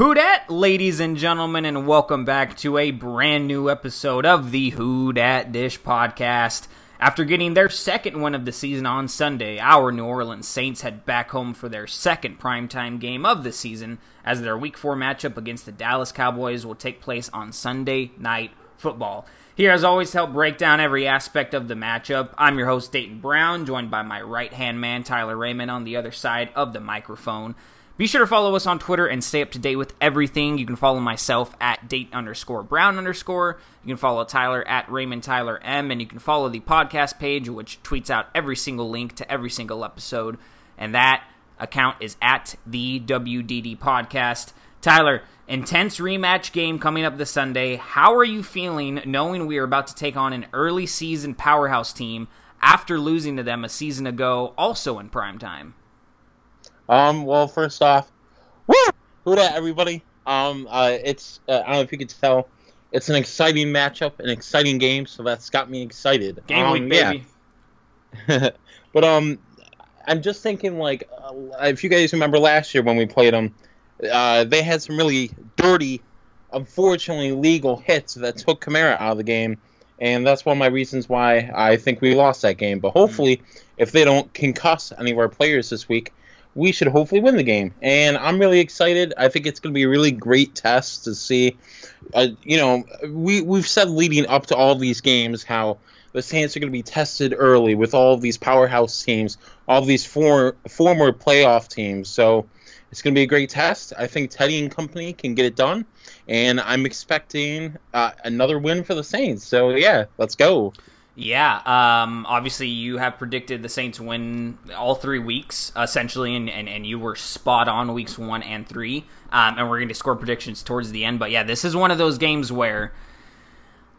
Who dat, ladies and gentlemen, and welcome back to a brand new episode of the Who Dat Dish podcast. After getting their second win of the season on Sunday, our New Orleans Saints head back home for their second primetime game of the season, as their Week 4 matchup against the Dallas Cowboys will take place on Sunday Night Football. Here, as always, to help break down every aspect of the matchup, I'm your host, Dayton Brown, joined by my right hand man, Tyler Raymond, on the other side of the microphone. Be sure to follow us on Twitter and stay up to date with everything. You can follow myself at date underscore brown underscore. You can follow Tyler at Raymond Tyler M. And you can follow the podcast page, which tweets out every single link to every single episode. And that account is at the WDD podcast. Tyler, intense rematch game coming up this Sunday. How are you feeling knowing we are about to take on an early season powerhouse team after losing to them a season ago, also in prime time? Um, well, first off, woo! Who that, everybody? Um, uh, it's, uh, I don't know if you could tell, it's an exciting matchup, an exciting game, so that's got me excited. Game um, week, baby. Yeah. but, um, I'm just thinking, like, uh, if you guys remember last year when we played them, uh, they had some really dirty, unfortunately legal hits that took Kamara out of the game, and that's one of my reasons why I think we lost that game. But hopefully, if they don't concuss any of our players this week, we should hopefully win the game. And I'm really excited. I think it's going to be a really great test to see. Uh, you know, we we've said leading up to all these games how the Saints are going to be tested early with all these powerhouse teams, all these for, former playoff teams. So it's going to be a great test. I think Teddy and company can get it done, and I'm expecting uh, another win for the Saints. So yeah, let's go. Yeah, um, obviously you have predicted the Saints win all three weeks essentially, and, and, and you were spot on weeks one and three. Um, and we're going to score predictions towards the end. But yeah, this is one of those games where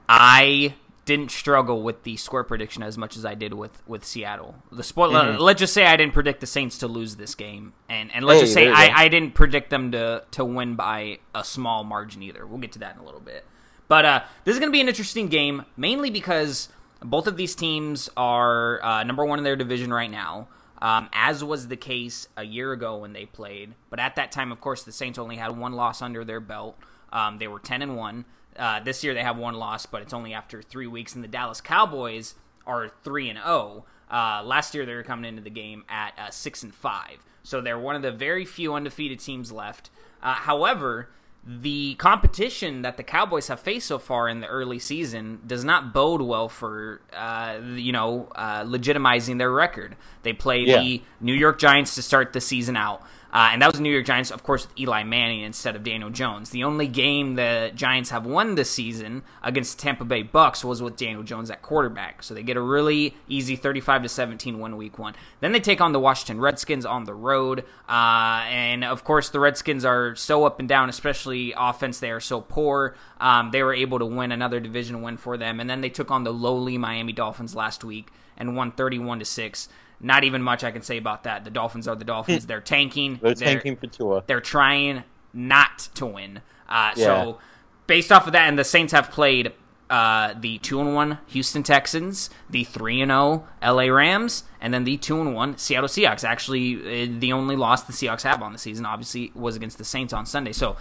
I didn't struggle with the score prediction as much as I did with with Seattle. The spoiler. Mhm. Let's just say I didn't predict the Saints to lose this game, and and let's Hey, just say there you go. I, I didn't predict them to to win by a small margin either. We'll get to that in a little bit. But uh, this is going to be an interesting game, mainly because both of these teams are uh, number one in their division right now. Um, as was the case a year ago when they played, but at that time, of course, the Saints only had one loss under their belt. Um, they were ten and one. Uh, this year they have one loss, but it's only after three weeks. And the Dallas Cowboys are three and zero. Uh, last year they were coming into the game at uh, six and five, so they're one of the very few undefeated teams left. Uh, however, the competition that the Cowboys have faced so far in the early season does not bode well for uh, you know uh, legitimizing their record. They play Yeah. the New York Giants to start the season out. Uh, and that was the New York Giants, of course, with Eli Manning instead of Daniel Jones. The only game the Giants have won this season against Tampa Bay Bucks was with Daniel Jones at quarterback. So they get a really easy 35 to 17 win week one. Then they take on the Washington Redskins on the road. Uh, and of course, the Redskins are so up and down, especially offense. They are so poor. Um, they were able to win another division win for them. And then they took on the lowly Miami Dolphins last week and won 31 to 6. Not even much I can say about that. The Dolphins are the Dolphins. They're tanking. They're tanking for Tua. They're trying not to win. Uh, Yeah. So, based off of that, and the Saints have played uh, the two and one Houston Texans, the three and zero LA Rams, and then the two and one Seattle Seahawks. Actually, uh, the only loss the Seahawks have on the season, obviously, was against the Saints on Sunday. So.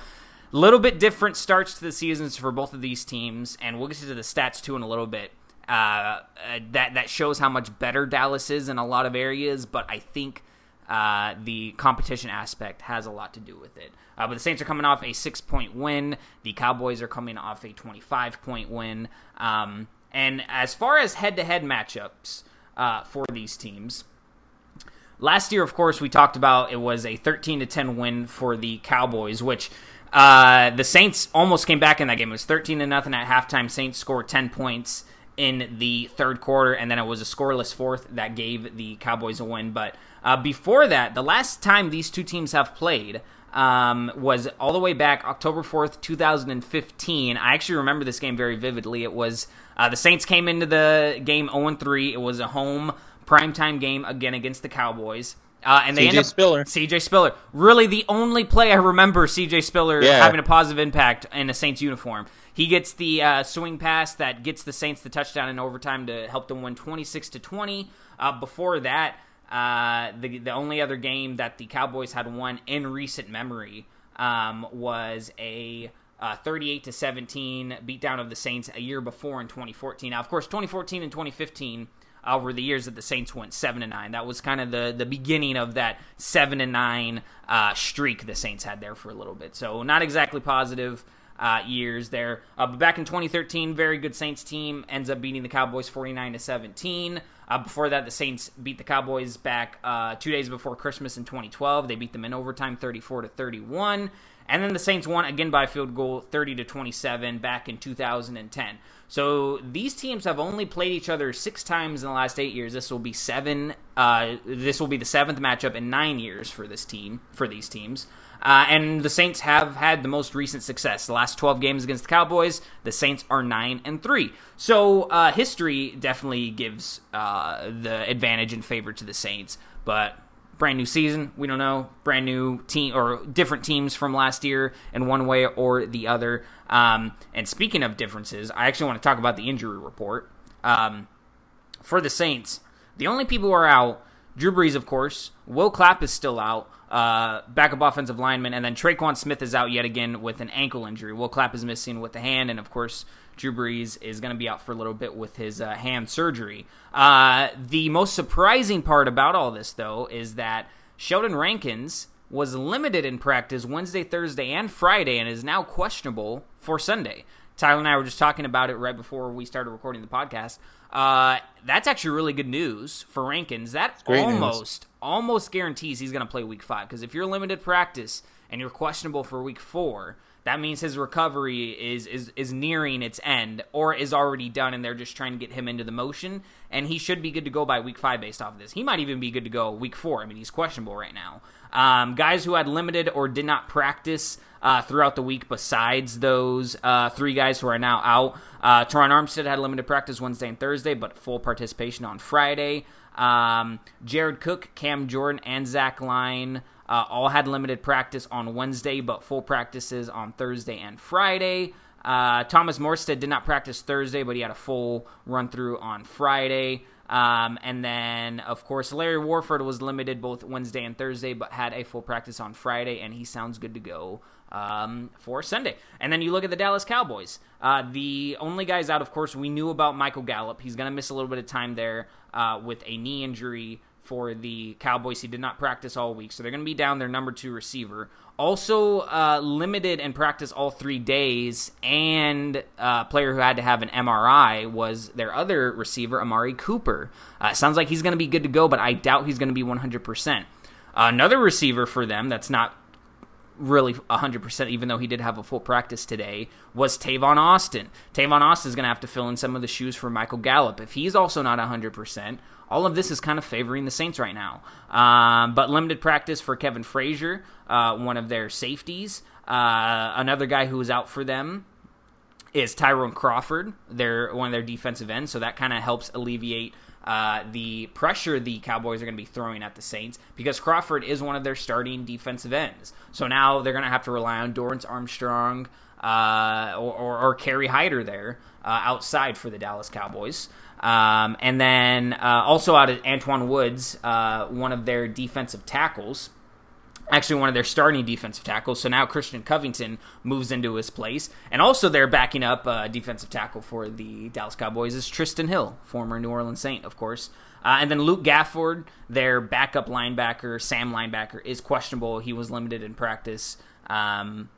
A little bit different starts to the seasons for both of these teams, and we'll get to the stats too in a little bit. Uh, uh, that that shows how much better Dallas is in a lot of areas, but I think uh, the competition aspect has a lot to do with it. Uh, but the Saints are coming off a six point win. The Cowboys are coming off a 25 point win. Um, and as far as head to head matchups uh, for these teams, last year, of course, we talked about it was a 13 to 10 win for the Cowboys, which uh, the Saints almost came back in that game. It was 13 to nothing at halftime. Saints scored 10 points in the third quarter, and then it was a scoreless fourth that gave the Cowboys a win. But uh, before that, the last time these two teams have played um, was all the way back October 4th, 2015. I actually remember this game very vividly. It was uh, the Saints came into the game 0 3. It was a home primetime game again against the Cowboys. Uh, and they CJ end up Spiller. CJ Spiller, really the only play I remember CJ Spiller Yeah. having a positive impact in a Saints uniform. He gets the uh, swing pass that gets the Saints the touchdown in overtime to help them win twenty six to twenty. Uh, before that, uh, the the only other game that the Cowboys had won in recent memory. Um, was a uh, 38 to 17 beatdown of the Saints a year before in 2014. Now, of course, 2014 and 2015 were the years that the Saints went seven and nine. That was kind of the the beginning of that seven and nine uh, streak the Saints had there for a little bit. So not exactly positive. Uh, years there, uh, but back in 2013, very good Saints team ends up beating the Cowboys 49 to 17. Uh, before that, the Saints beat the Cowboys back uh, two days before Christmas in 2012. They beat them in overtime, 34 to 31. And then the Saints won again by field goal, 30 to 27, back in 2010. So these teams have only played each other six times in the last eight years. This will be seven. Uh, this will be the seventh matchup in nine years for this team for these teams. Uh, and the Saints have had the most recent success. The last 12 games against the Cowboys, the Saints are 9 and 3. So uh, history definitely gives uh, the advantage in favor to the Saints. But brand new season. We don't know. Brand new team or different teams from last year in one way or the other. Um, and speaking of differences, I actually want to talk about the injury report. Um, for the Saints, the only people who are out, Drew Brees, of course. Will Clapp is still out. Uh, backup offensive lineman, and then Tre'Quan Smith is out yet again with an ankle injury. Will Clapp is missing with the hand, and of course, Drew Brees is going to be out for a little bit with his uh, hand surgery. Uh, the most surprising part about all this, though, is that Sheldon Rankins was limited in practice Wednesday, Thursday, and Friday, and is now questionable for Sunday. Tyler and I were just talking about it right before we started recording the podcast. Uh, that's actually really good news for Rankins. That almost news. almost guarantees he's going to play Week Five because if you're limited practice and you're questionable for Week Four, that means his recovery is, is is nearing its end or is already done and they're just trying to get him into the motion and he should be good to go by week five based off of this he might even be good to go week four i mean he's questionable right now um, guys who had limited or did not practice uh, throughout the week besides those uh, three guys who are now out uh, Terron Armstead had limited practice Wednesday and Thursday but full participation on Friday um, Jared Cook Cam Jordan and Zach Line uh, all had limited practice on Wednesday, but full practices on Thursday and Friday. Uh, Thomas Morstead did not practice Thursday, but he had a full run through on Friday. Um, and then, of course, Larry Warford was limited both Wednesday and Thursday, but had a full practice on Friday, and he sounds good to go um, for Sunday. And then you look at the Dallas Cowboys. Uh, the only guys out, of course, we knew about Michael Gallup. He's going to miss a little bit of time there uh, with a knee injury for the Cowboys. He did not practice all week, so they're going to be down their number two receiver. Also uh, limited and practice all three days, and uh, player who had to have an MRI was their other receiver, Amari Cooper. Uh, sounds like he's going to be good to go, but I doubt he's going to be 100%. Another receiver for them that's not really 100%, even though he did have a full practice today, was Tavon Austin. Tavon Austin is going to have to fill in some of the shoes for Michael Gallup. If he's also not 100%, all of this is kind of favoring the Saints right now. Um, but limited practice for Kevin Frazier, uh, one of their safeties. Uh, another guy who was out for them is Tyrone Crawford, their one of their defensive ends. So that kind of helps alleviate uh, the pressure the Cowboys are going to be throwing at the Saints because Crawford is one of their starting defensive ends. So now they're going to have to rely on Dorance Armstrong uh, or, or, or Kerry Hyder there uh, outside for the Dallas Cowboys. Um, and then uh, also out of Antwaun Woods, uh, one of their defensive tackles, actually one of their starting defensive tackles. So now Christian Covington moves into his place, and also they're backing up uh, defensive tackle for the Dallas Cowboys is Trysten Hill, former New Orleans Saint, of course. Uh, and then Luke Gifford, their backup linebacker, Sam linebacker, is questionable. He was limited in practice um,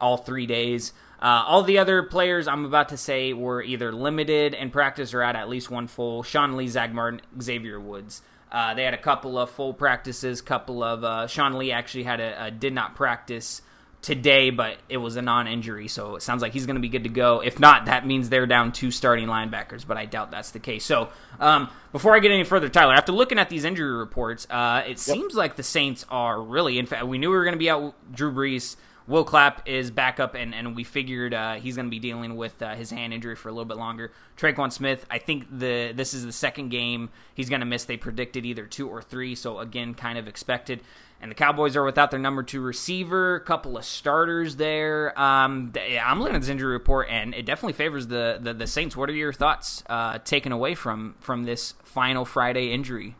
all three days. Uh, all the other players I'm about to say were either limited in practice or at at least one full. Sean Lee, Zack Martin, Xavier Woods. Uh, they had a couple of full practices. Couple of uh, Sean Lee actually had a, a, did not practice today, but it was a non-injury, so it sounds like he's going to be good to go. If not, that means they're down two starting linebackers, but I doubt that's the case. So um, before I get any further, Tyler, after looking at these injury reports, uh, it yep. seems like the Saints are really. In fact, we knew we were going to be out Drew Brees. Will Clapp is back up, and, and we figured uh, he's going to be dealing with uh, his hand injury for a little bit longer. Tre'Quan Smith, I think the this is the second game he's going to miss. They predicted either two or three, so again, kind of expected. And the Cowboys are without their number two receiver, a couple of starters there. Um, I'm looking at this injury report, and it definitely favors the the, the Saints. What are your thoughts uh, taken away from from this final Friday injury?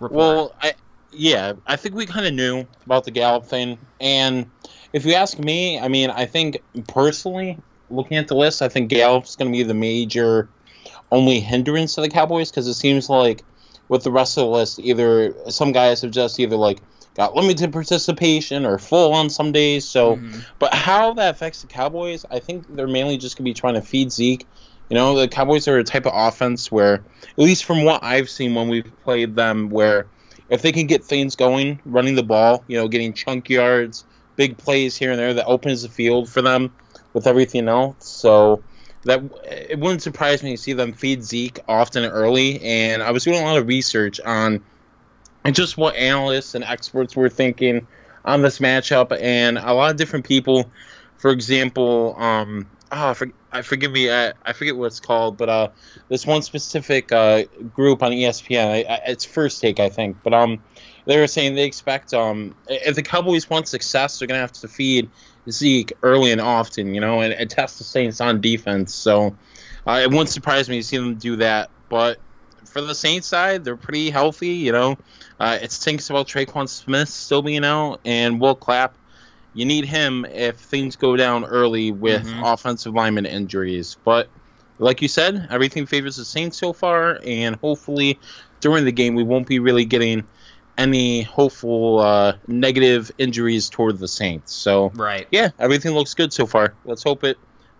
Report? Well, I yeah, I think we kind of knew about the Gallup thing, and if you ask me, I mean, I think personally, looking at the list, I think Gallup's going to be the major only hindrance to the Cowboys because it seems like with the rest of the list, either some guys have just either like got limited participation or full on some days. So, mm-hmm. but how that affects the Cowboys, I think they're mainly just gonna be trying to feed Zeke. You know, the Cowboys are a type of offense where, at least from what I've seen when we've played them, where if they can get things going, running the ball, you know, getting chunk yards, big plays here and there, that opens the field for them with everything else. So that it wouldn't surprise me to see them feed Zeke often early. And I was doing a lot of research on just what analysts and experts were thinking on this matchup, and a lot of different people. For example, um, oh, for, I forgive me, I, I forget what it's called, but uh, this one specific uh, group on ESPN, I, I, it's First Take, I think, but um, they were saying they expect um, if the Cowboys want success, they're gonna have to feed Zeke early and often, you know, and, and test the Saints on defense. So uh, it wouldn't surprise me to see them do that. But for the Saints side, they're pretty healthy, you know. Uh, it stinks about Tre'Quan Smith still being out, and Will Clapp. You need him if things go down early with mm-hmm. offensive lineman injuries. But like you said, everything favors the Saints so far, and hopefully during the game we won't be really getting any hopeful uh, negative injuries toward the Saints. So right, yeah, everything looks good so far. Let's hope it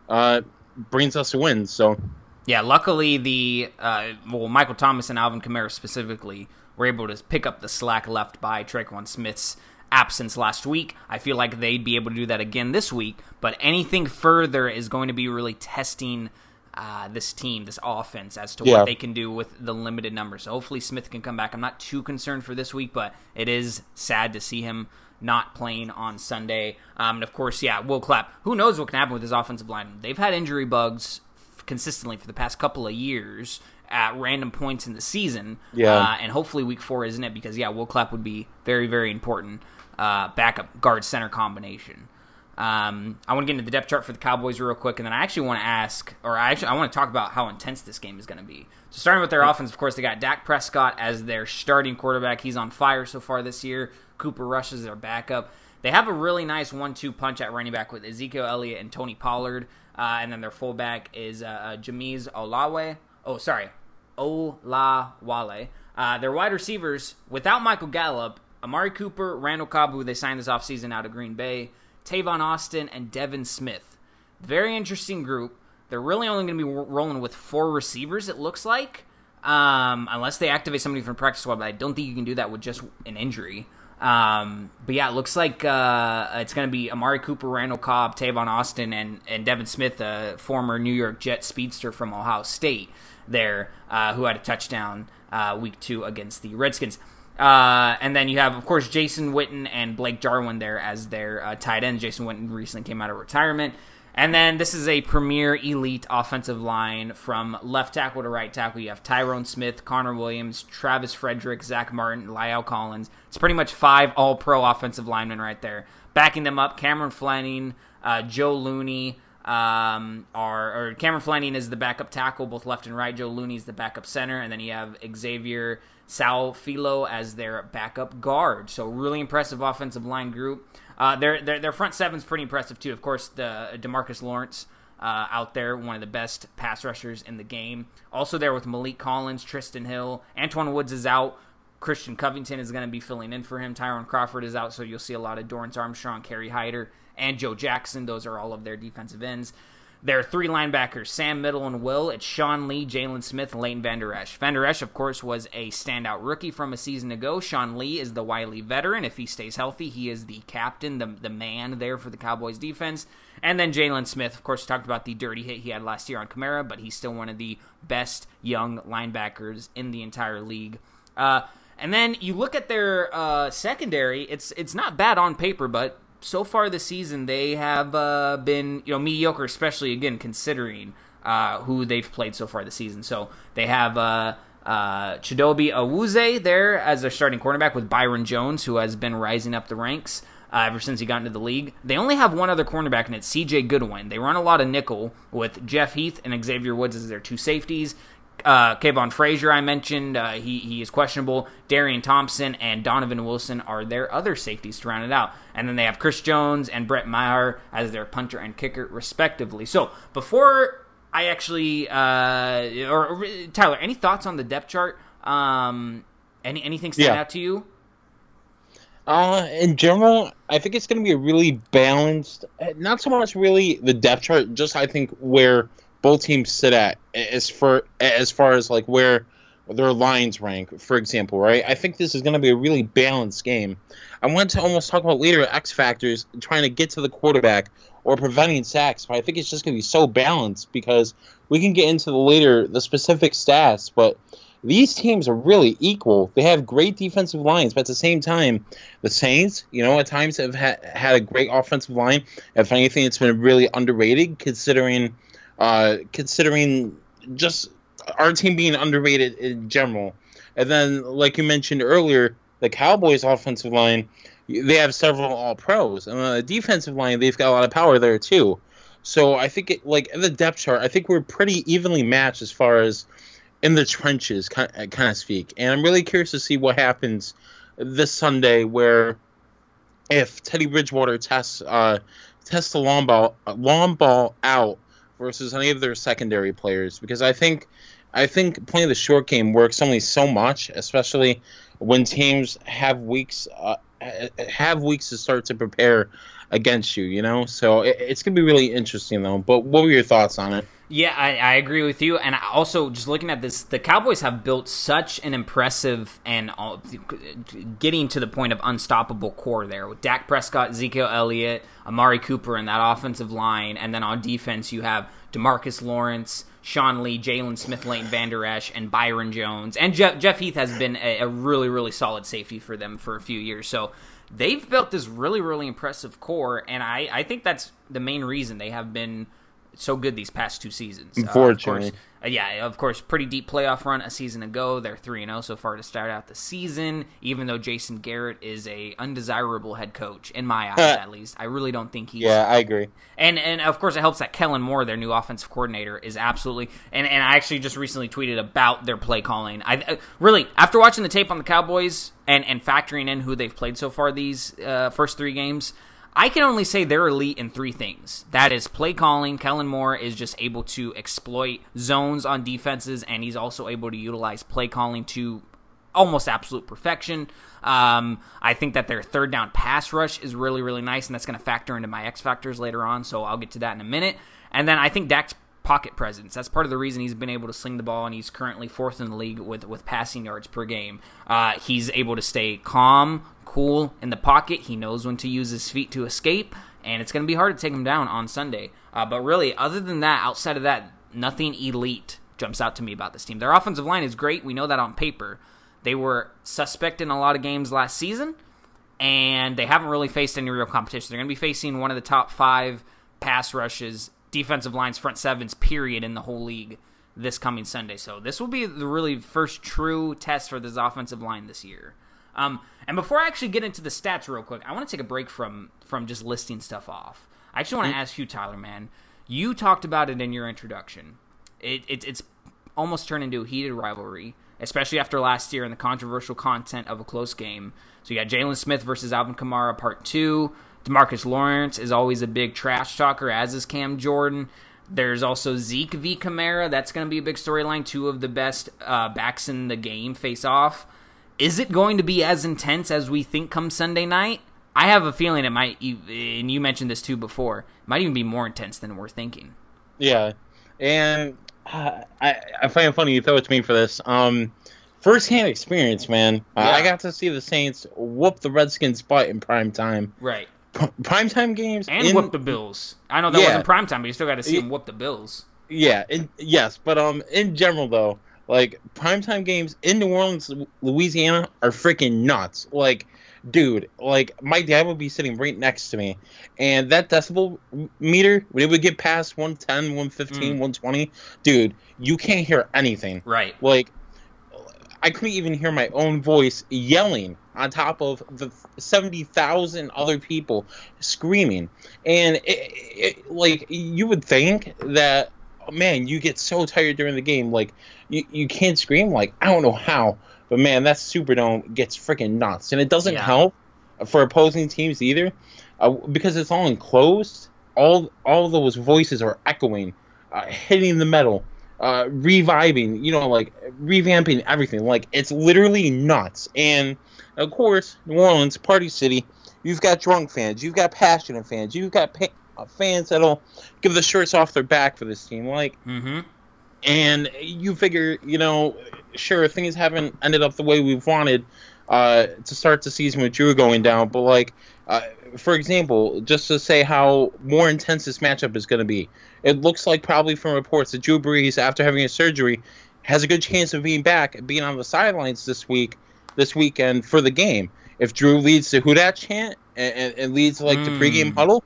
uh, brings us a win. So yeah, luckily the uh, well Michael Thomas and Alvin Kamara specifically were able to pick up the slack left by Tre'Quan Smith's absence last week. I feel like they'd be able to do that again this week. But anything further is going to be really testing uh, this team, this offense, as to yeah. what they can do with the limited numbers. So hopefully Smith can come back. I'm not too concerned for this week, but it is sad to see him not playing on Sunday. Um, and of course, yeah, Will Clapp. Who knows what can happen with his offensive line? They've had injury bugs consistently for the past couple of years at random points in the season. Yeah. Uh, and hopefully week four isn't it because yeah, Will Clapp would be very very important uh, backup guard center combination. Um, I want to get into the depth chart for the Cowboys real quick, and then I actually want to ask, or I actually I want to talk about how intense this game is going to be. So starting with their offense, of course, they got Dak Prescott as their starting quarterback. He's on fire so far this year. Cooper Rush is their backup. They have a really nice one-two punch at running back with Ezekiel Elliott and Tony Pollard, uh, and then their fullback is uh, uh Olawe. Oh, sorry, Olawale. Uh, their wide receivers, without Michael Gallup, Amari Cooper, Randall Cobb, who they signed this offseason out of Green Bay, Tavon Austin, and Devin Smith. Very interesting group. They're really only going to be rolling with four receivers, it looks like, um, unless they activate somebody from practice squad. But I don't think you can do that with just an injury. Um, but yeah, it looks like uh, it's going to be Amari Cooper, Randall Cobb, Tavon Austin, and, and Devin Smith, a former New York Jet speedster from Ohio State, there, uh, who had a touchdown uh, week two against the Redskins. Uh, and then you have, of course, Jason Witten and Blake Jarwin there as their uh, tight end. Jason Witten recently came out of retirement. And then this is a premier elite offensive line from left tackle to right tackle. You have Tyron Smith, Connor Williams, Travis Frederick, Zack Martin, La'el Collins. It's pretty much five all pro offensive linemen right there. Backing them up, Cameron Fleming, uh, Joe Looney, um, are or Cameron Fleming is the backup tackle, both left and right. Joe Looney is the backup center, and then you have Xavier Su'a-Filo as their backup guard. So really impressive offensive line group. Uh, their, their their front seven's pretty impressive too. Of course, the Demarcus Lawrence uh, out there, one of the best pass rushers in the game. Also there with Maliek Collins, Trysten Hill, Antwaun Woods is out. Christian Covington is going to be filling in for him. Tyrone Crawford is out, so you'll see a lot of Dorance Armstrong, Kerry Hyder, and Joe Jackson. Those are all of their defensive ends. Their three linebackers, Sam Middle and Will. It's Sean Lee, Jaylon Smith, and Leighton Vander Esch. Vander Esch, of course, was a standout rookie from a season ago. Sean Lee is the wily veteran. If he stays healthy, he is the captain, the, the man there for the Cowboys defense. And then Jaylon Smith, of course, talked about the dirty hit he had last year on Kamara, but he's still one of the best young linebackers in the entire league. Uh, and then you look at their uh, secondary; it's it's not bad on paper, but so far this season they have uh, been you know mediocre, especially again considering uh, who they've played so far this season. So they have uh, uh, Chidobe Awuzie there as their starting cornerback with Byron Jones, who has been rising up the ranks. Uh, ever since he got into the league. They only have one other cornerback, and it's CJ Goodwin. They run a lot of nickel with Jeff Heath and Xavier Woods as their two safeties. Uh, Kavon Frazier, I mentioned, uh, he, he is questionable. Darian Thompson and Donovan Wilson are their other safeties to round it out. And then they have Chris Jones and Brett Maher as their punter and kicker, respectively. So before I actually, uh, or, or Tyler, any thoughts on the depth chart? Um, any anything stand Yeah. out to you? Uh, in general, I think it's going to be a really balanced. Not so much really the depth chart, just I think where both teams sit at as for as far as like where their lines rank. For example, right? I think this is going to be a really balanced game. I want to almost talk about later X factors trying to get to the quarterback or preventing sacks, but I think it's just going to be so balanced because we can get into the later the specific stats, but these teams are really equal. They have great defensive lines, but at the same time, the Saints, you know, at times have ha- had a great offensive line. If anything, it's been really underrated considering, uh, considering just our team being underrated in general. And then, like you mentioned earlier, the Cowboys' offensive line, they have several All Pros, and the defensive line, they've got a lot of power there too. So I think, it, like in the depth chart, I think we're pretty evenly matched as far as in the trenches, kind kind of speak. And I'm really curious to see what happens this Sunday, where if Teddy Bridgewater tests uh, tests the long ball long ball out versus any of their secondary players, because I think I think playing the short game works only so much, especially when teams have weeks uh, have weeks to start to prepare against you. You know, so it, it's gonna be really interesting though. But what were your thoughts on it? Yeah, I, I agree with you. And also, just looking at this, the Cowboys have built such an impressive and uh, getting to the point of unstoppable core there with Dak Prescott, Ezekiel Elliott, Amari Cooper in that offensive line. And then on defense, you have Demarcus Lawrence, Sean Lee, Jaylon Smith, Leighton Vander Esch, and Byron Jones. And Jeff, Jeff Heath has been a, a really, really solid safety for them for a few years. So they've built this really, really impressive core. And I, I think that's the main reason they have been so good these past two seasons. Unfortunately. Uh, of course, uh, yeah, of course, pretty deep playoff run a season ago. They're three and zero so far to start out the season. Even though Jason Garrett is a undesirable head coach in my eyes, at least, I really don't think he's. Yeah, I agree. And and of course, it helps that Kellen Moore, their new offensive coordinator, is absolutely. And and I actually just recently tweeted about their play calling. I uh, really after watching the tape on the Cowboys and and factoring in who they've played so far these uh, first three games. I can only say they're elite in three things. That is play calling. Kellen Moore is just able to exploit zones on defenses, and he's also able to utilize play calling to almost absolute perfection. Um, I think that their third down pass rush is really, really nice, and that's going to factor into my X factors later on. So I'll get to that in a minute. And then I think Dak's pocket presence. That's part of the reason he's been able to sling the ball, and he's currently fourth in the league with with passing yards per game. Uh, he's able to stay calm, cool in the pocket. He knows when to use his feet to escape, and it's going to be hard to take him down on Sunday. Uh, but really, other than that, outside of that, nothing elite jumps out to me about this team. Their offensive line is great. We know that on paper. They were suspect in a lot of games last season, and they haven't really faced any real competition. They're going to be facing one of the top five pass rushes, defensive lines, front sevens, period, in the whole league this coming Sunday. So this will be the really first true test for this offensive line this year. Um, and before I actually get into the stats real quick, I want to take a break from from just listing stuff off. I just want to ask you, Tyler, man. You talked about it in your introduction. It, it, it's almost turned into a heated rivalry, especially after last year and the controversial content of a close game. So you got Jaylon Smith versus Alvin Kamara, part two. Demarcus Lawrence is always a big trash talker, as is Cam Jordan. There's also Zeke v. Kamara. That's going to be a big storyline. Two of the best uh, backs in the game face off. Is it going to be as intense as we think come Sunday night? I have a feeling it might, and you mentioned this too before, it might even be more intense than we're thinking. Yeah, and uh, I I find it funny you throw it to me for this. Um, first hand experience, man. Yeah. I got to see the Saints whoop the Redskins' butt in prime time. Right. P- prime games And in, whoop the Bills. I know that Yeah. wasn't primetime, but you still got to see him whoop the Bills. Yeah, in, yes, but um, in general though, like primetime games in New Orleans, Louisiana, are freaking nuts. Like, dude, like my dad would be sitting right next to me, and that decibel meter when it would get past 110, 115, Mm. 120, dude, you can't hear anything. Right. Like, I couldn't even hear my own voice yelling on top of the 70,000 other people screaming. And, it, it, like, you would think that, man, you get so tired during the game. Like, you, you can't scream like I don't know how, but man, that Superdome gets freaking nuts, and it doesn't Yeah. help for opposing teams either, uh, because it's all enclosed. All all those voices are echoing, uh, hitting the metal, uh, reviving. You know, like revamping everything. Like it's literally nuts. And of course, New Orleans, Party City. You've got drunk fans. You've got passionate fans. You've got pa- uh, fans that'll give the shirts off their back for this team. Like Mm-hmm. and you figure, you know, sure things haven't ended up the way we've wanted uh, to start the season with Drew going down, but like, uh, for example, just to say how more intense this matchup is going to be, it looks like probably from reports that Drew Brees, after having a surgery, has a good chance of being back, and being on the sidelines this week, this weekend for the game. If Drew leads the Who Dat chant and, and, and leads like the Mm. pregame huddle,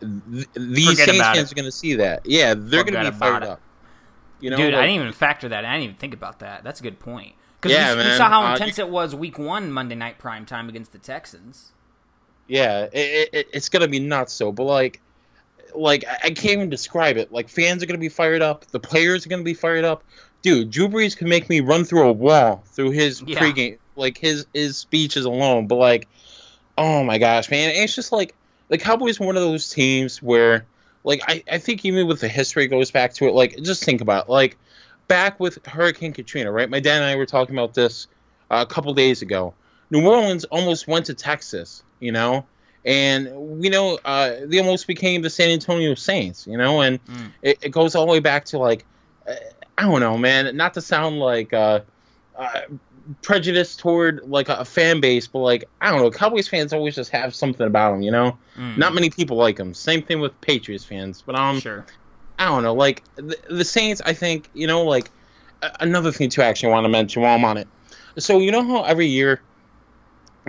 th- these Forget Saints fans are going to see that. Yeah, they're going to be fired it. up. You know, Dude, I didn't even factor that. I didn't even think about that. That's a good point. Because Yeah, we, we saw how Uh, intense it was week one Monday night prime time against the Texans. Yeah, it, it, it's gonna be nuts So, But like, like I I can't even describe it. Like fans are gonna be fired up. The players are gonna be fired up. Dude, Drew Brees can make me run through a wall through his Yeah. pregame, like his his speeches alone. But like, oh my gosh, man, it's just like the Cowboys are one of those teams where, like, I I think even with the history goes back to it. Like, just think about it. like back with Hurricane Katrina, right? My dad and I were talking about this uh, a couple days ago. New Orleans almost went to Texas, you know, and we know uh, they almost became the San Antonio Saints, you know, and Mm. it, it goes all the way back to like, uh, I don't know, man, not to sound like uh, uh, prejudiced toward like a, fan base, but like I don't know, Cowboys fans always just have something about them, you know. Mm. Not many people like them. Same thing with Patriots fans, but um, sure. I don't know, like the, the Saints. I think you know, like another thing too. Actually, want to mention while I'm on it. So you know how every year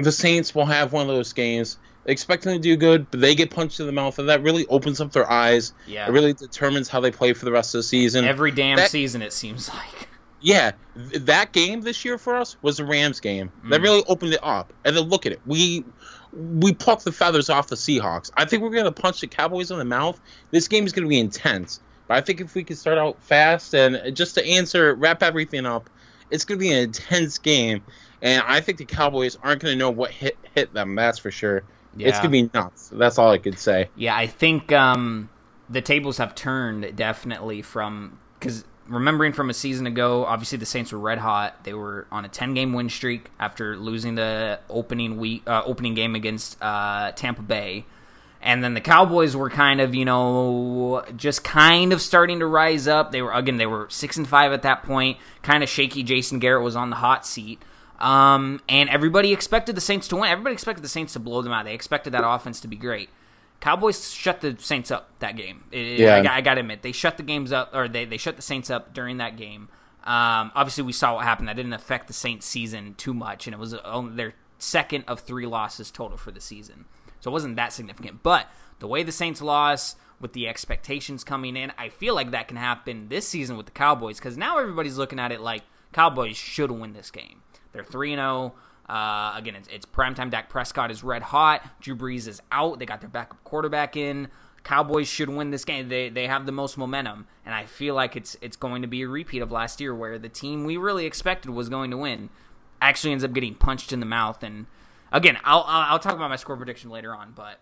the Saints will have one of those games. They expect them to do good, but they get punched in the mouth, and that really opens up their eyes. Yeah. It really determines how they play for the rest of the season. Every damn that- season, it seems like. yeah, th- that game this year for us was the Rams game. That Mm. really opened it up. And then look at it. We we plucked the feathers off the Seahawks. I think we're going to punch the Cowboys in the mouth. This game is going to be intense. But I think if we can start out fast and just to answer, wrap everything up, it's going to be an intense game. And I think the Cowboys aren't going to know what hit hit them. That's for sure. Yeah. It's going to be nuts. That's all I could say. Yeah, I think um, the tables have turned definitely from because remembering from a season ago, obviously the Saints were red hot. They were on a ten game win streak after losing the opening week uh, opening game against uh, Tampa Bay. And then the Cowboys were kind of, you know, just kind of starting to rise up. They were again, they were six and five at that point, kind of shaky. Jason Garrett was on the hot seat, um, and everybody expected the Saints to win. Everybody expected the Saints to blow them out. They expected that offense to be great. Cowboys shut the Saints up that game. It- Yeah. I, I got to admit, they shut the games up, or they, they shut the Saints up during that game. Um, obviously, we saw what happened. That didn't affect the Saints' season too much, and it was only their second of three losses total for the season. So it wasn't that significant. But the way the Saints lost, with the expectations coming in, I feel like that can happen this season with the Cowboys because now everybody's looking at it like Cowboys should win this game. They're 3 0. Uh, again, it's, it's primetime. Dak Prescott is red hot. Drew Brees is out. They got their backup quarterback in. Cowboys should win this game. They they have the most momentum, and I feel like it's it's going to be a repeat of last year, where the team we really expected was going to win actually ends up getting punched in the mouth. And again, I'll I'll, I'll talk about my score prediction later on, but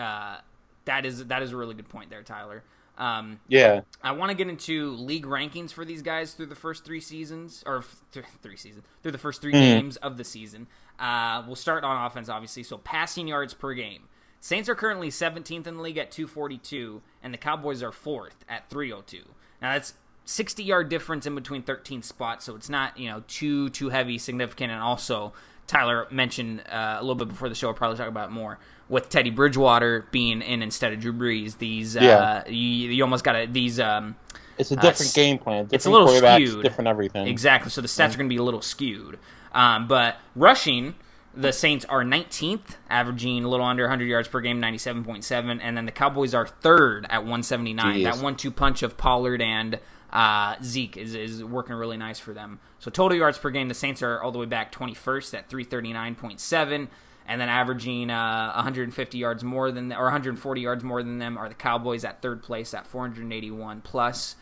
uh, that is that is a really good point there, Tyler. Um, Yeah. I want to get into league rankings for these guys through the first three seasons, or th- three seasons, through the first 3 games of the season. Uh, we'll start on offense, obviously. So passing yards per game. Saints are currently 17th in the league at 242, and the Cowboys are fourth at 302. Now that's 60 yard difference in between 13 spots, so it's not you know too too heavy, significant, and also Tyler mentioned uh, a little bit before the show. I'll probably talk about more with Teddy Bridgewater being in instead of Drew Brees. These uh, Yeah. you, you almost got to these um, It's a different s- game plan. Different it's a little skewed. different everything. Exactly. So the stats are going to be a little skewed. Um, but rushing, the Saints are 19th, averaging a little under 100 yards per game, 97.7, and then the Cowboys are third at 179. Jeez. That one-two punch of Pollard and uh, Zeke is, is working really nice for them. So total yards per game, the Saints are all the way back 21st at 339.7. And then averaging uh, 150 yards more than, or 140 yards more than them, are the Cowboys at third place at 481 plus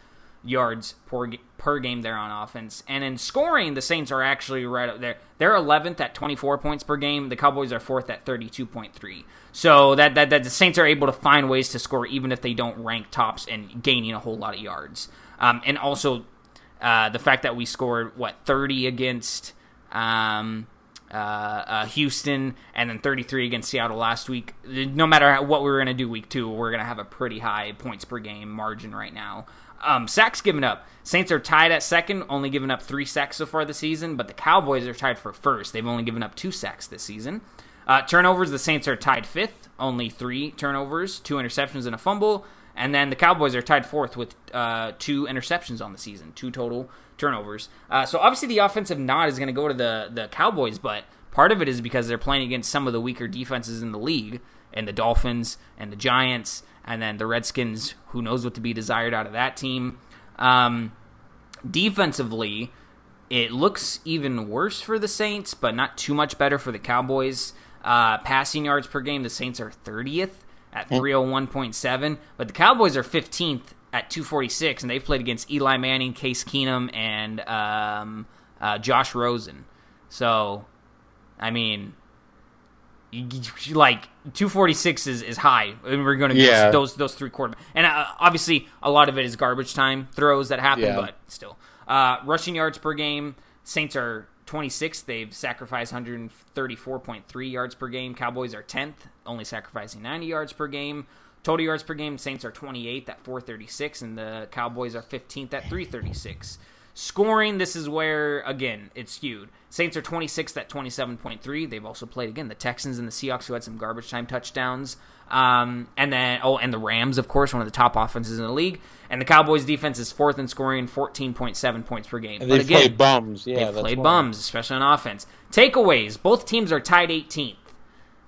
yards per per game there on offense. And in scoring, the Saints are actually right up there. They're 11th at 24 points per game. The Cowboys are fourth at 32.3. So that, that that the Saints are able to find ways to score even if they don't rank tops and gaining a whole lot of yards. Um, and also uh, the fact that we scored what 30 against um, uh, uh, Houston and then 33 against Seattle last week. No matter what we are going to do week two, we're going to have a pretty high points per game margin right now. Um, sacks given up. Saints are tied at second, only given up three sacks so far this season, but the Cowboys are tied for first. They've only given up two sacks this season. Uh, turnovers, the Saints are tied fifth, only three turnovers, two interceptions, and a fumble. And then the Cowboys are tied fourth with uh, two interceptions on the season, two total turnovers. Uh, so obviously the offensive nod is going to go to the, the Cowboys, but part of it is because they're playing against some of the weaker defenses in the league, and the Dolphins and the Giants and then the Redskins, who knows what to be desired out of that team. Um, defensively, it looks even worse for the Saints, but not too much better for the Cowboys. Uh, passing yards per game, the Saints are 30th at 301.7, but the Cowboys are 15th at 246, and they've played against Eli Manning, Case Keenum, and um, uh, Josh Rosen. So, I mean, like 246 is, is high. And we're going to yeah. those those three quarter, and uh, obviously a lot of it is garbage time throws that happen, yeah. but still, uh, rushing yards per game. Saints are 26th. They've sacrificed 134.3 yards per game. Cowboys are 10th, only sacrificing 90 yards per game. Total yards per game. Saints are 28th at 436, and the Cowboys are 15th at 336. Scoring, this is where, again, it's skewed. Saints are 26th at 27.3. They've also played, again, the Texans and the Seahawks, who had some garbage time touchdowns. Um, and then, oh, and the Rams, of course, one of the top offenses in the league. And the Cowboys' defense is fourth in scoring, 14.7 points per game. And they play bums. Yeah, they play bums, especially on offense. Takeaways, both teams are tied 18th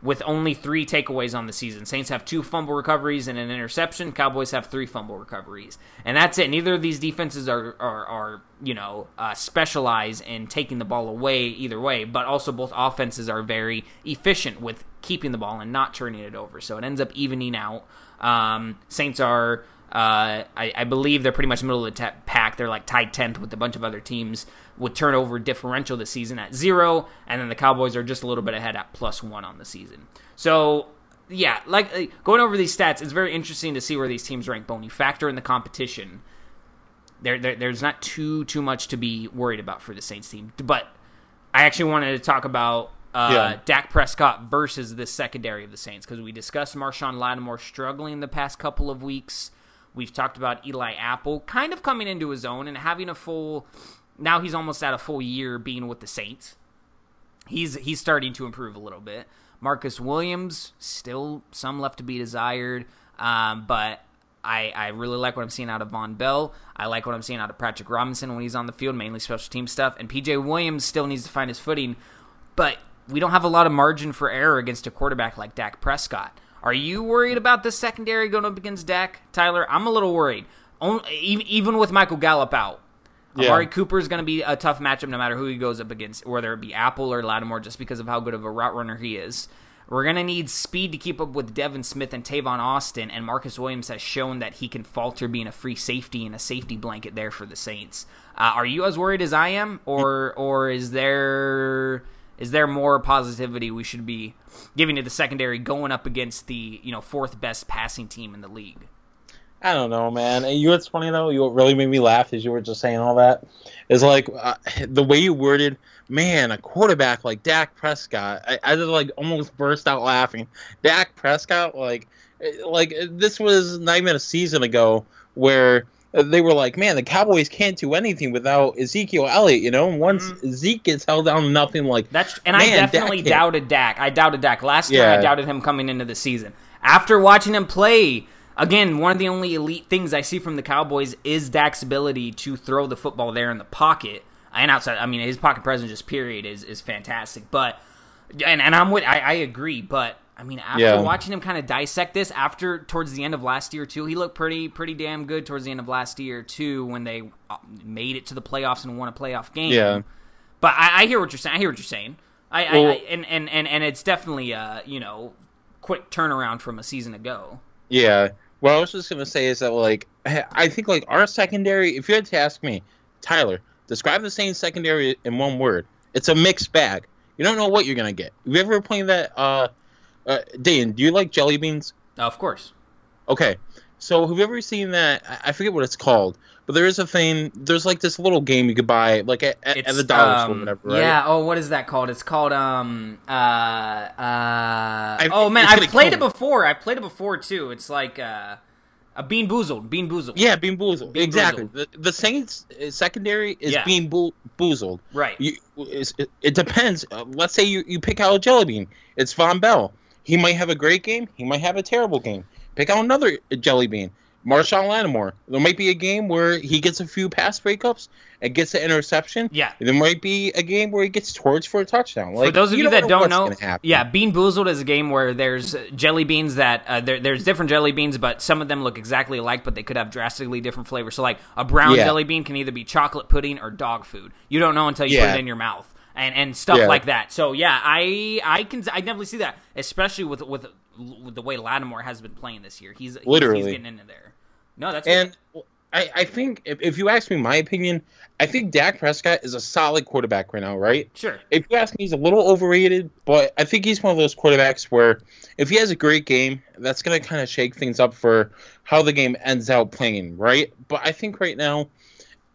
with only three takeaways on the season. Saints have two fumble recoveries and an interception. Cowboys have three fumble recoveries, and that's it. Neither of these defenses are are, are you know uh, specialize in taking the ball away either way, but also both offenses are very efficient with keeping the ball and not turning it over. So it ends up evening out. Um, Saints are. Uh, I, I, believe they're pretty much middle of the te- pack. They're like tied tenth with a bunch of other teams with turnover differential this season at zero, and then the Cowboys are just a little bit ahead at plus one on the season. So yeah, like uh, going over these stats, it's very interesting to see where these teams rank. You factor in the competition, there, there there's not too too much to be worried about for the Saints team. But I actually wanted to talk about uh, yeah. Dak Prescott versus the secondary of the Saints because we discussed Marshon Lattimore struggling the past couple of weeks. We've talked about Eli Apple kind of coming into his own and having a full now he's almost at a full year being with the Saints. He's he's starting to improve a little bit. Marcus Williams still some left to be desired, um, but I, I really like what I'm seeing out of Vonn Bell. I like what I'm seeing out of Patrick Robinson when he's on the field, mainly special team stuff. And PJ Williams still needs to find his footing, but we don't have a lot of margin for error against a quarterback like Dak Prescott. Are you worried about the secondary going up against Dak, Tyler? I'm a little worried. Only, even with Michael Gallup out, yeah. Amari Cooper is going to be a tough matchup no matter who he goes up against, whether it be Apple or Lattimore, just because of how good of a route runner he is. We're going to need speed to keep up with Devin Smith and Tavon Austin, and Marcus Williams has shown that he can falter being a free safety and a safety blanket there for the Saints. Uh, are you as worried as I am, or or is there is there more positivity we should be giving to the secondary going up against the you know fourth best passing team in the league? I don't know, man. You know what's funny though? You what really made me laugh as you were just saying all that is like uh, the way you worded, man, a quarterback like Dak Prescott. I, I just like almost burst out laughing. Dak Prescott, like, eh, like this was not even a season ago where they were like, man, the Cowboys can't do anything without Ezekiel Elliott, you know. And once mm-hmm. Zeke gets held down, nothing like that's. And I definitely Dak doubted Dak. I doubted Dak last yeah. year. I doubted him coming into the season after watching him play again, one of the only elite things I see from the Cowboys is Dak's ability to throw the football there in the pocket and outside. I mean, his pocket presence, just period, is is fantastic. But and and I'm with I, I agree, but. I mean, after yeah. watching him kind of dissect this, after towards the end of last year too, he looked pretty pretty damn good towards the end of last year too, when they uh, made it to the playoffs and won a playoff game. Yeah. But I, I hear what you're saying. I hear what you're saying. I, well, I, I and, and and and it's definitely a you know quick turnaround from a season ago. Yeah, what I was just gonna say is that like I think like our secondary. If you had to ask me, Tyler, describe the same secondary in one word. It's a mixed bag. You don't know what you're gonna get. Have you ever played that? Uh, uh, Dan, do you like jelly beans? of course. Okay, so have you ever seen that? I- I forget what it's called, but there is a thing. There's like this little game you could buy, like at, at, the dollar store, or um, whatever. Right? Yeah. Oh, what is that called? It's called um uh uh. oh man, I've played it before. I played it before too. It's like uh a Bean Boozled. Bean Boozled. Yeah, Bean Boozled. Bean exactly. Boozled. The, the Saints uh, secondary is Yeah. Bean Boo- Boozled. Right. You, it, it depends. Uh, let's say you, you pick out a jelly bean. It's Vonn Bell. He might have a great game. He might have a terrible game. Pick out another jelly bean. Marshon Lattimore. There might be a game where he gets a few pass breakups and gets an interception. Yeah. There might be a game where he gets torched for a touchdown. Like For those of you, don't that don't know, yeah, Bean Boozled is a game where there's jelly beans that uh, there, there's different jelly beans, but some of them look exactly alike, but they could have drastically different flavors. So, like a brown Yeah. jelly bean can either be chocolate pudding or dog food. You don't know until you put it in your mouth, and and stuff Yeah. like that. So, yeah, I I can I definitely see that, especially with with, with the way Lattimore has been playing this year. He's he's- Literally. he's getting into there. No, that's And I, I think if, if you ask me my opinion, I think Dak Prescott is a solid quarterback right now, right? sure. If you ask me, he's a little overrated, but I think he's one of those quarterbacks where if he has a great game, that's going to kind of shake things up for how the game ends out playing, right? But I think right now,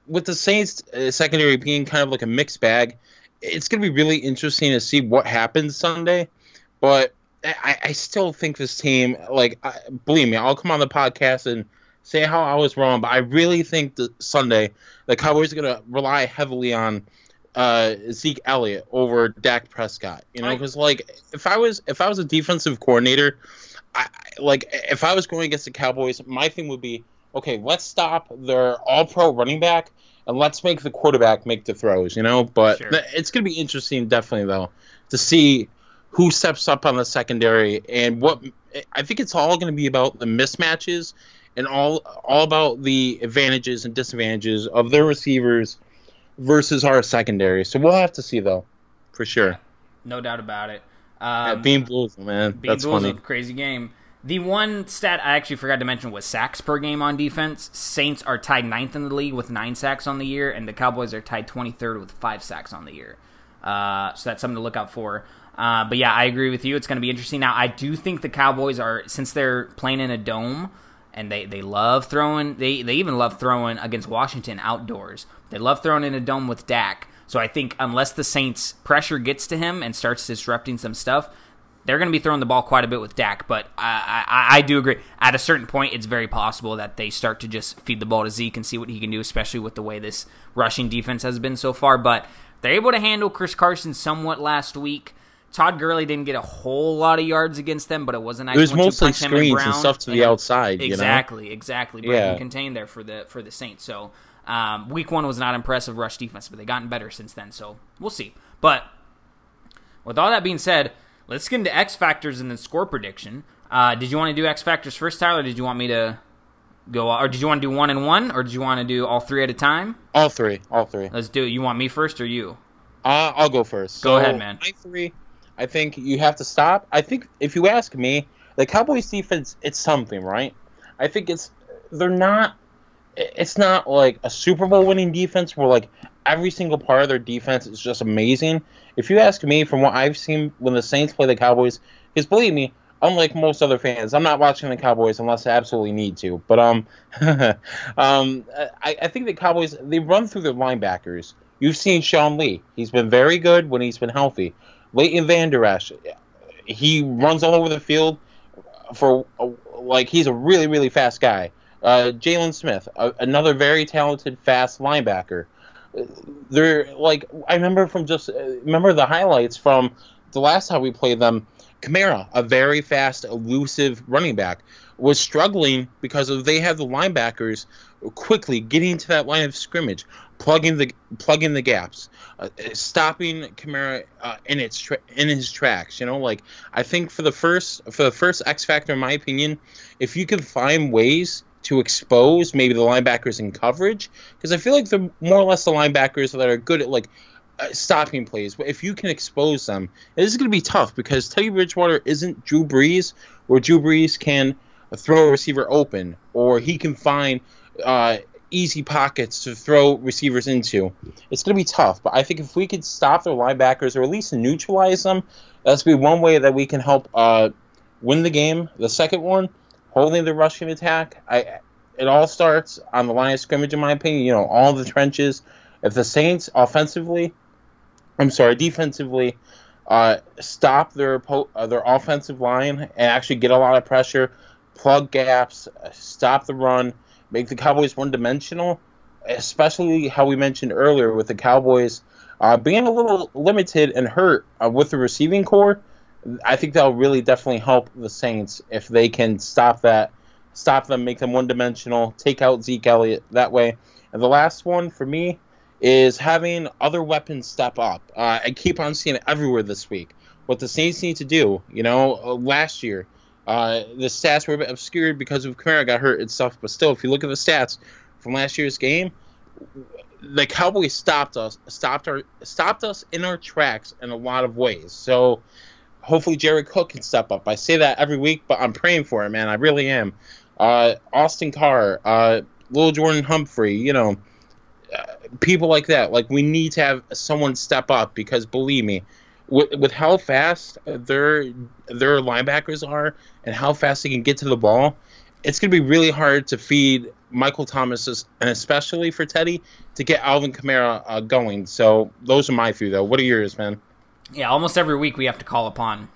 with the Saints uh, secondary being kind of like a mixed bag, it's going to be really interesting to see what happens Sunday. But I, I still think this team, like, I, believe me, I'll come on the podcast and say how I was wrong, but I really think that Sunday the Cowboys are going to rely heavily on uh, Zeke Elliott over Dak Prescott. You know, because like if I was if I was a defensive coordinator, I like if I was going against the Cowboys, my thing would be okay. Let's stop their All-Pro running back and let's make the quarterback make the throws. You know, but Sure. it's going to be interesting, definitely though, to see who steps up on the secondary and what. I think it's all going to be about the mismatches and all all about the advantages and disadvantages of their receivers versus our secondary. So we'll have to see though, for sure. No doubt about it. Yeah, Um, Bean Bulls, man, Being that's Bulls funny. a crazy game. The one stat I actually forgot to mention was sacks per game on defense. Saints are tied ninth in the league with nine sacks on the year, and the Cowboys are tied 23rd with five sacks on the year. Uh, so that's something to look out for. Uh, but yeah, I agree with you. It's going to be interesting. Now, I do think the Cowboys are, since they're playing in a dome, and they, they love throwing, they, they even love throwing against Washington outdoors. They love throwing in a dome with Dak. So I think unless the Saints pressure gets to him and starts disrupting some stuff, they're going to be throwing the ball quite a bit with Dak, but I, I, I do agree. At a certain point, it's very possible that they start to just feed the ball to Zeke and see what he can do, especially with the way this rushing defense has been so far. But they're able to handle Chris Carson somewhat last week. Todd Gurley didn't get a whole lot of yards against them, but it was a nice It was mostly punch and screens and stuff to the outside, you know? Exactly, exactly. Yeah. yeah. contained there for the for the Saints. So um, week one was not impressive rush defense, but they've gotten better since then. So we'll see. But with all that being said, let's get into X factors and then score prediction. Uh, did you want to do X factors first, Tyler? Or did you want me to go, or did you want to do one and one, or did you want to do all three at a time? All three, all three. Let's do it. You want me first or you? Uh, I'll go first. Go So, ahead, man. My three, I think you have to stop. I think if you ask me, the Cowboys defense, it's something, right? I think it's they're not. It's not like a Super Bowl winning defense where like every single part of their defense is just amazing. If you ask me, from what I've seen when the Saints play the Cowboys, because believe me, unlike most other fans, I'm not watching the Cowboys unless I absolutely need to. But um, um, I, I think the Cowboys they run through their linebackers. You've seen Sean Lee; he's been very good when he's been healthy. Leighton Vander Esch, he runs all over the field for like he's a really really fast guy. Uh, Jaylon Smith, a, another very talented fast linebacker. They're like I remember from just uh, remember the highlights from the last time we played them. Kamara, a very fast, elusive running back, was struggling because they have the linebackers quickly getting to that line of scrimmage, plugging the plugging the gaps, uh, stopping Kamara uh, in its tra- in his tracks. You know, like I think for the first for the first X factor, in my opinion, if you can find ways to expose maybe the linebackers in coverage, because I feel like they're more or less the linebackers that are good at like uh, stopping plays. But if you can expose them, this is going to be tough because Teddy Bridgewater isn't Drew Brees, where Drew Brees can throw a receiver open, or he can find uh, easy pockets to throw receivers into. It's going to be tough, but I think if we could stop their linebackers or at least neutralize them, that's be one way that we can help uh, win the game. The second one, holding the rushing attack, I it all starts on the line of scrimmage, in my opinion. You know, all the trenches. If the Saints offensively, I'm sorry, defensively, uh, stop their uh, their offensive line and actually get a lot of pressure, plug gaps, stop the run, make the Cowboys one dimensional, especially how we mentioned earlier with the Cowboys uh, being a little limited and hurt uh, with the receiving core. I think that'll really definitely help the Saints if they can stop that, stop them, make them one dimensional, take out Zeke Elliott that way. And the last one for me is having other weapons step up. Uh, I keep on seeing it everywhere this week. What the Saints need to do, you know, uh, last year, uh, the stats were a bit obscured because of Kamara got hurt and stuff, but still, if you look at the stats from last year's game, the Cowboys stopped us, stopped our, stopped us in our tracks in a lot of ways. So hopefully Jared Cook can step up. I say that every week, but I'm praying for him, man. I really am. Uh, Austin Carr, uh, Little Jordan Humphrey, you know, uh, people like that. Like we need to have someone step up because believe me, with, with how fast their their linebackers are and how fast they can get to the ball, it's going to be really hard to feed Michael Thomas and especially for Teddy to get Alvin Kamara uh, going. So those are my few though. What are yours, man? Yeah, almost every week we have to call upon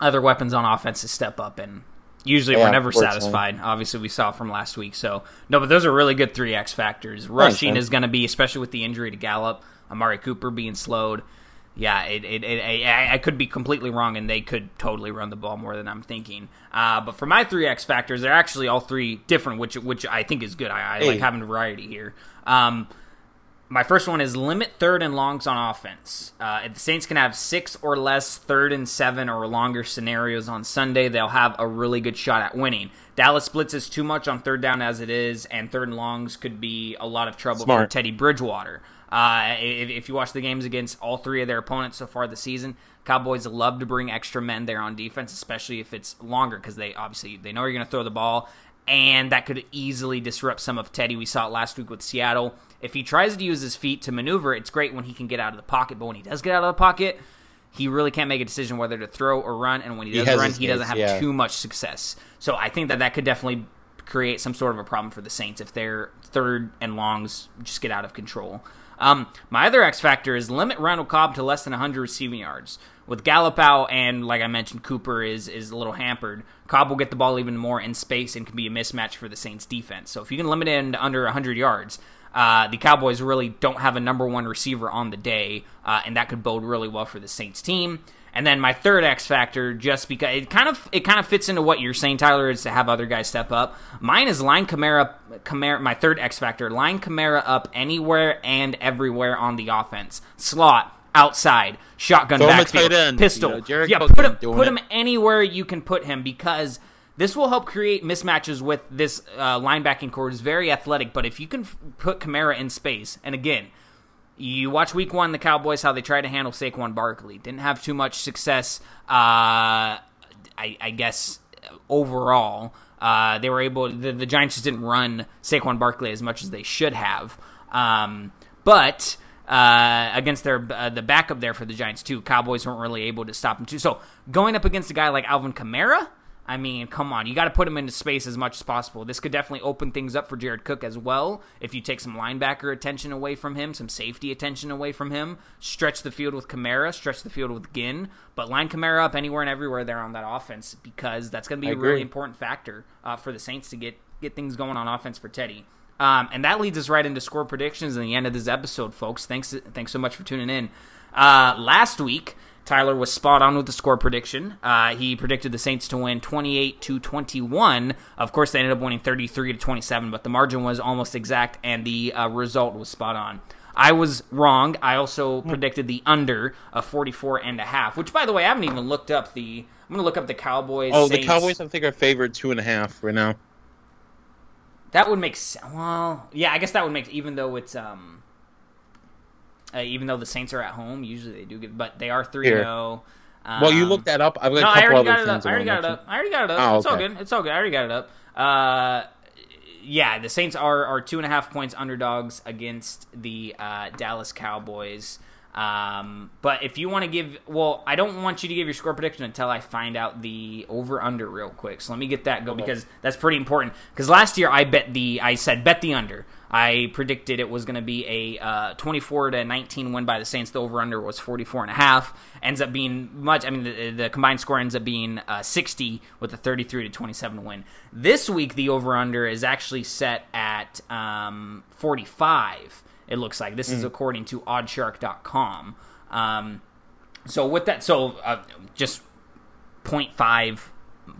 other weapons on offense to step up and usually yeah, we're never satisfied. Obviously, we saw from last week. So no, but those are really good three X factors. Rushing Thanks, is going to be, especially with the injury to Gallup, Amari Cooper being slowed yeah, it, it, it, I, I could be completely wrong, and they could totally run the ball more than I'm thinking. Uh, but for my three X factors, they're actually all three different, which which I think is good. I, I hey. like having variety here. Um, my first one is limit third and longs on offense. Uh, if the Saints can have six or less third and seven or longer scenarios on Sunday, they'll have a really good shot at winning. Dallas blitzes too much on third down as it is, and third and longs could be a lot of trouble Smart. for Teddy Bridgewater. Uh, if, if, you watch the games against all three of their opponents so far this season, Cowboys love to bring extra men there on defense, especially if it's longer, because they obviously they know you're going to throw the ball, and that could easily disrupt some of Teddy. We saw it last week with Seattle. If he tries to use his feet to maneuver, it's great when he can get out of the pocket, but when he does get out of the pocket, he really can't make a decision whether to throw or run, and when he does he run, he doesn't have yeah. too much success. So I think that that could definitely create some sort of a problem for the Saints if their third and longs just get out of control. Um, my other X factor is limit Randall Cobb to less than 100 receiving yards. With Gallup out and, like I mentioned, Cooper is is a little hampered. Cobb will get the ball even more in space and can be a mismatch for the Saints defense. So if you can limit him to under 100 yards, uh, the Cowboys really don't have a number one receiver on the day, uh, and that could bode really well for the Saints team. And then my third X factor, just because it kind of it kind of fits into what you're saying, Tyler, is to have other guys step up. Mine is line Camara, Kamara. My third X factor, line Kamara up anywhere and everywhere on the offense, slot, outside, shotgun Throw backfield, end, pistol. You know, yeah, put him put it. him anywhere you can put him because this will help create mismatches with this uh, linebacking core. is very athletic, but if you can f- put Kamara in space, and again you watch week one, the Cowboys, how they tried to handle Saquon Barkley. Didn't have too much success, uh, I, I, guess, overall. Uh, they were able, the, the, Giants just didn't run Saquon Barkley as much as they should have. Um, but uh, against their uh, the backup there for the Giants, too, Cowboys weren't really able to stop him, too. So going up against a guy like Alvin Kamara, I mean, come on, you got to put him into space as much as possible. This could definitely open things up for Jared Cook as well. If you take some linebacker attention away from him, some safety attention away from him, stretch the field with Kamara, stretch the field with Ginn, but line Kamara up anywhere and everywhere there on that offense because that's going to be I a agree. really important factor uh, for the Saints to get get things going on offense for Teddy. Um, and that leads us right into score predictions in the end of this episode, folks. Thanks, thanks so much for tuning in. Uh, last week, Tyler was spot on with the score prediction. Uh, he predicted the Saints to win 28 to 21. Of course, they ended up winning 33 to 27, but the margin was almost exact, and the uh, result was spot on. I was wrong. I also hmm. predicted the under of 44 and a half, which, by the way, I haven't even looked up the. I'm going to look up the Cowboys. Oh, Saints. the Cowboys, I think, are favored two and a half right now. That would make sense. Well, yeah, I guess that would make even though it's um uh, even though the Saints are at home, usually they do get, but they are three zero. Oh. well, you Um, looked that up. I've got no, a I couple already other got it up. I already got it up. I already got it up. Oh, It's all good. It's all good. I already got it up. Uh, yeah, the Saints are are two and a half points underdogs against the uh, Dallas Cowboys. Um, but if you want to give, well, I don't want you to give your score prediction until I find out the over under real quick. So let me get that go because that's pretty important. Because last year I bet the, I said bet the under. I predicted it was going to be a uh, 24 to 19 win by the Saints. The over under was 44 and a half. Ends up being much. I mean, the, the combined score ends up being uh, 60 with a 33 to 27 win. This week the over under is actually set at um, 45. It looks like this is according to OddsShark.com. Um, so with that, so uh, just 0.5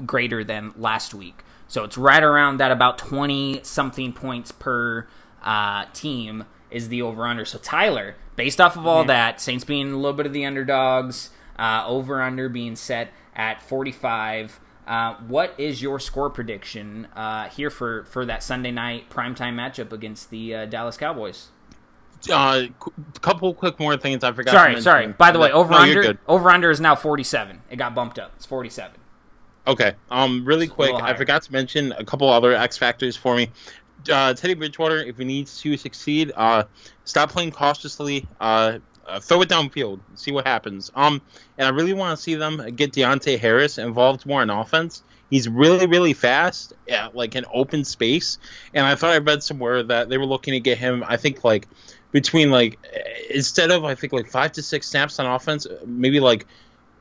greater than last week. So it's right around that about 20 something points per uh, team is the over under. So Tyler, based off of all that, Saints being a little bit of the underdogs, uh, over under being set at 45. Uh, what is your score prediction uh, here for, for that Sunday night primetime matchup against the uh, Dallas Cowboys? Uh, couple quick more things I forgot. Sorry, to sorry. By the way, over you're under over under is now 47. It got bumped up. It's 47. Okay. Um, really quick, I forgot to mention a couple other X factors for me. Uh, Teddy Bridgewater, if he needs to succeed, uh, stop playing cautiously. Uh, uh, throw it downfield, see what happens. Um, and I really want to see them get Deonte Harris involved more in offense. He's really, really fast, at like an open space. And I thought I read somewhere that they were looking to get him. I think like between like instead of I think like five to six snaps on offense, maybe like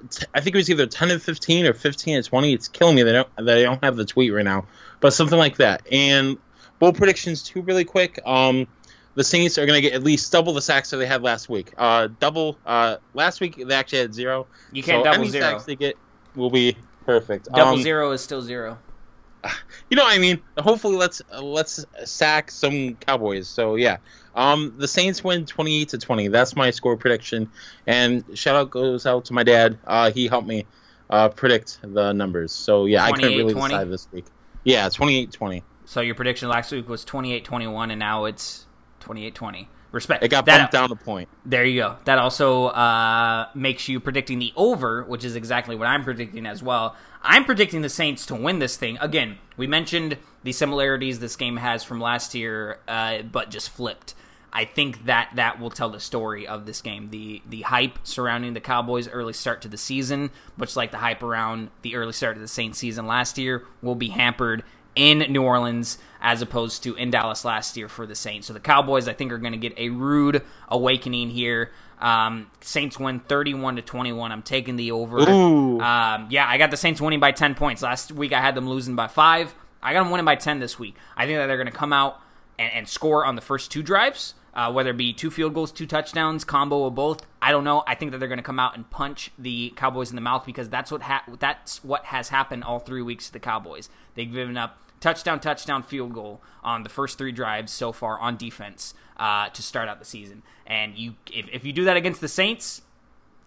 t- I think it was either 10 and 15 or 15 and 20. It's killing me that I don't, that I don't have the tweet right now, but something like that. And bold predictions too, really quick. Um, the Saints are going to get at least double the sacks that they had last week. Uh, double. Uh, last week they actually had zero. You can't so double any zero. sacks they get will be perfect. Double Um, zero is still zero. you know what I mean. Hopefully, let's let's sack some Cowboys. So yeah, um, the Saints win twenty eight to twenty. That's my score prediction. And shout out goes out to my dad. Uh, he helped me uh, predict the numbers. So yeah, I couldn't really 28-20? decide this week. Yeah, 28-20. So your prediction last week was 28-21 and now it's 28-20. Respect. It got That- bumped down a point. There you go. That also uh, makes you predicting the over, which is exactly what I'm predicting as well. I'm predicting the Saints to win this thing. Again, we mentioned the similarities this game has from last year, uh, but just flipped. I think that that will tell the story of this game. The the hype surrounding the Cowboys' early start to the season, much like the hype around the early start of the Saints season last year, will be hampered in New Orleans as opposed to in Dallas last year for the Saints. So the Cowboys, I think, are going to get a rude awakening here. Um, Saints win 31 to 21. I'm taking the over. Um, yeah, I got the Saints winning by 10 points. Last week I had them losing by 5. I got them winning by 10 this week. I think that they're going to come out and, and score on the first two drives, uh, whether it be two field goals, two touchdowns, combo of both. I don't know. I think that they're going to come out and punch the Cowboys in the mouth because that's what ha- that's what has happened all three weeks to the Cowboys. They've given up touchdown, touchdown, field goal on the first three drives so far on defense uh, to start out the season. And you, if, if you do that against the Saints,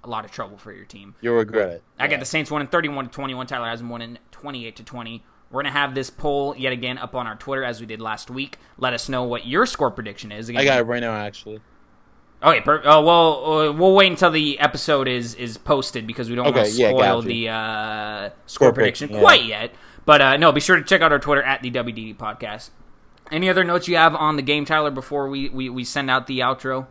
a lot of trouble for your team. You'll regret it. I got the Saints winning 31 to 21. Tyler has them winning 28 to 20. We're going to have this poll yet again up on our Twitter as we did last week. Let us know what your score prediction is. Again, I got it right now, actually. Okay, per- oh, well, uh, we'll wait until the episode is is posted because we don't want to spoil gotcha. the uh, score Score pick, prediction yeah. quite yet. But uh, no, be sure to check out our Twitter at the WDD Podcast. Any other notes you have on the game, Tyler, before we, we, we send out the outro?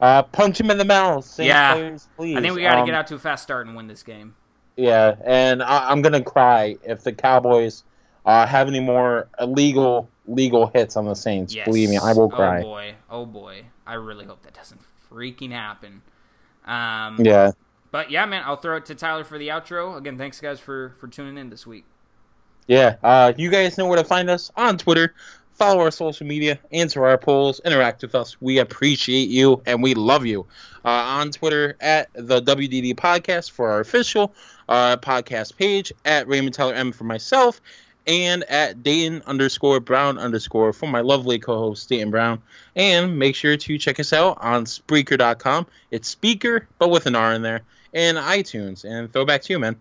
Uh, punch him in the mouth. Saints Yeah. players, please. I think we got to Um, get out to a fast start and win this game. Yeah, and I, I'm gonna cry if the Cowboys uh, have any more illegal legal hits on the Saints. Yes. Believe me, I will cry. Oh boy, oh boy. I really hope that doesn't freaking happen. Um, Yeah. But yeah, man, I'll throw it to Tyler for the outro. Again, thanks guys for for tuning in this week. Yeah, uh, you guys know where to find us on Twitter. Follow our social media, answer our polls, interact with us. We appreciate you and we love you. Uh, on Twitter at the WDD Podcast for our official uh, podcast page, at Raymond Teller M for myself, and at Dayton underscore Brown underscore for my lovely co-host Dayton Brown. And make sure to check us out on Spreaker.com. It's Speaker, but with an R in there, and iTunes. And throw back to you, man.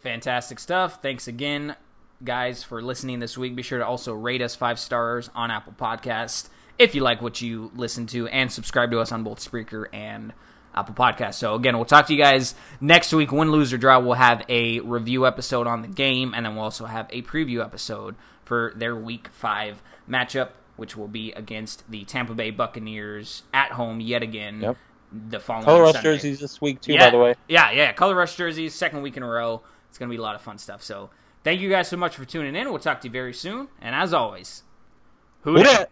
Fantastic stuff. Thanks again, guys, for listening this week. Be sure to also rate us five stars on Apple Podcast if you like what you listen to, and subscribe to us on both Spreaker and Apple Podcast. So again, we'll talk to you guys next week. Win, lose, or draw. We'll have a review episode on the game, and then we'll also have a preview episode for their Week Five matchup, which will be against the Tampa Bay Buccaneers at home yet again. Yep. The following Color rush jerseys this week too, yeah, by the way. Yeah, yeah. Color rush jerseys, second week in a row. It's gonna be a lot of fun stuff. So thank you guys so much for tuning in. We'll talk to you very soon. And as always, who dat?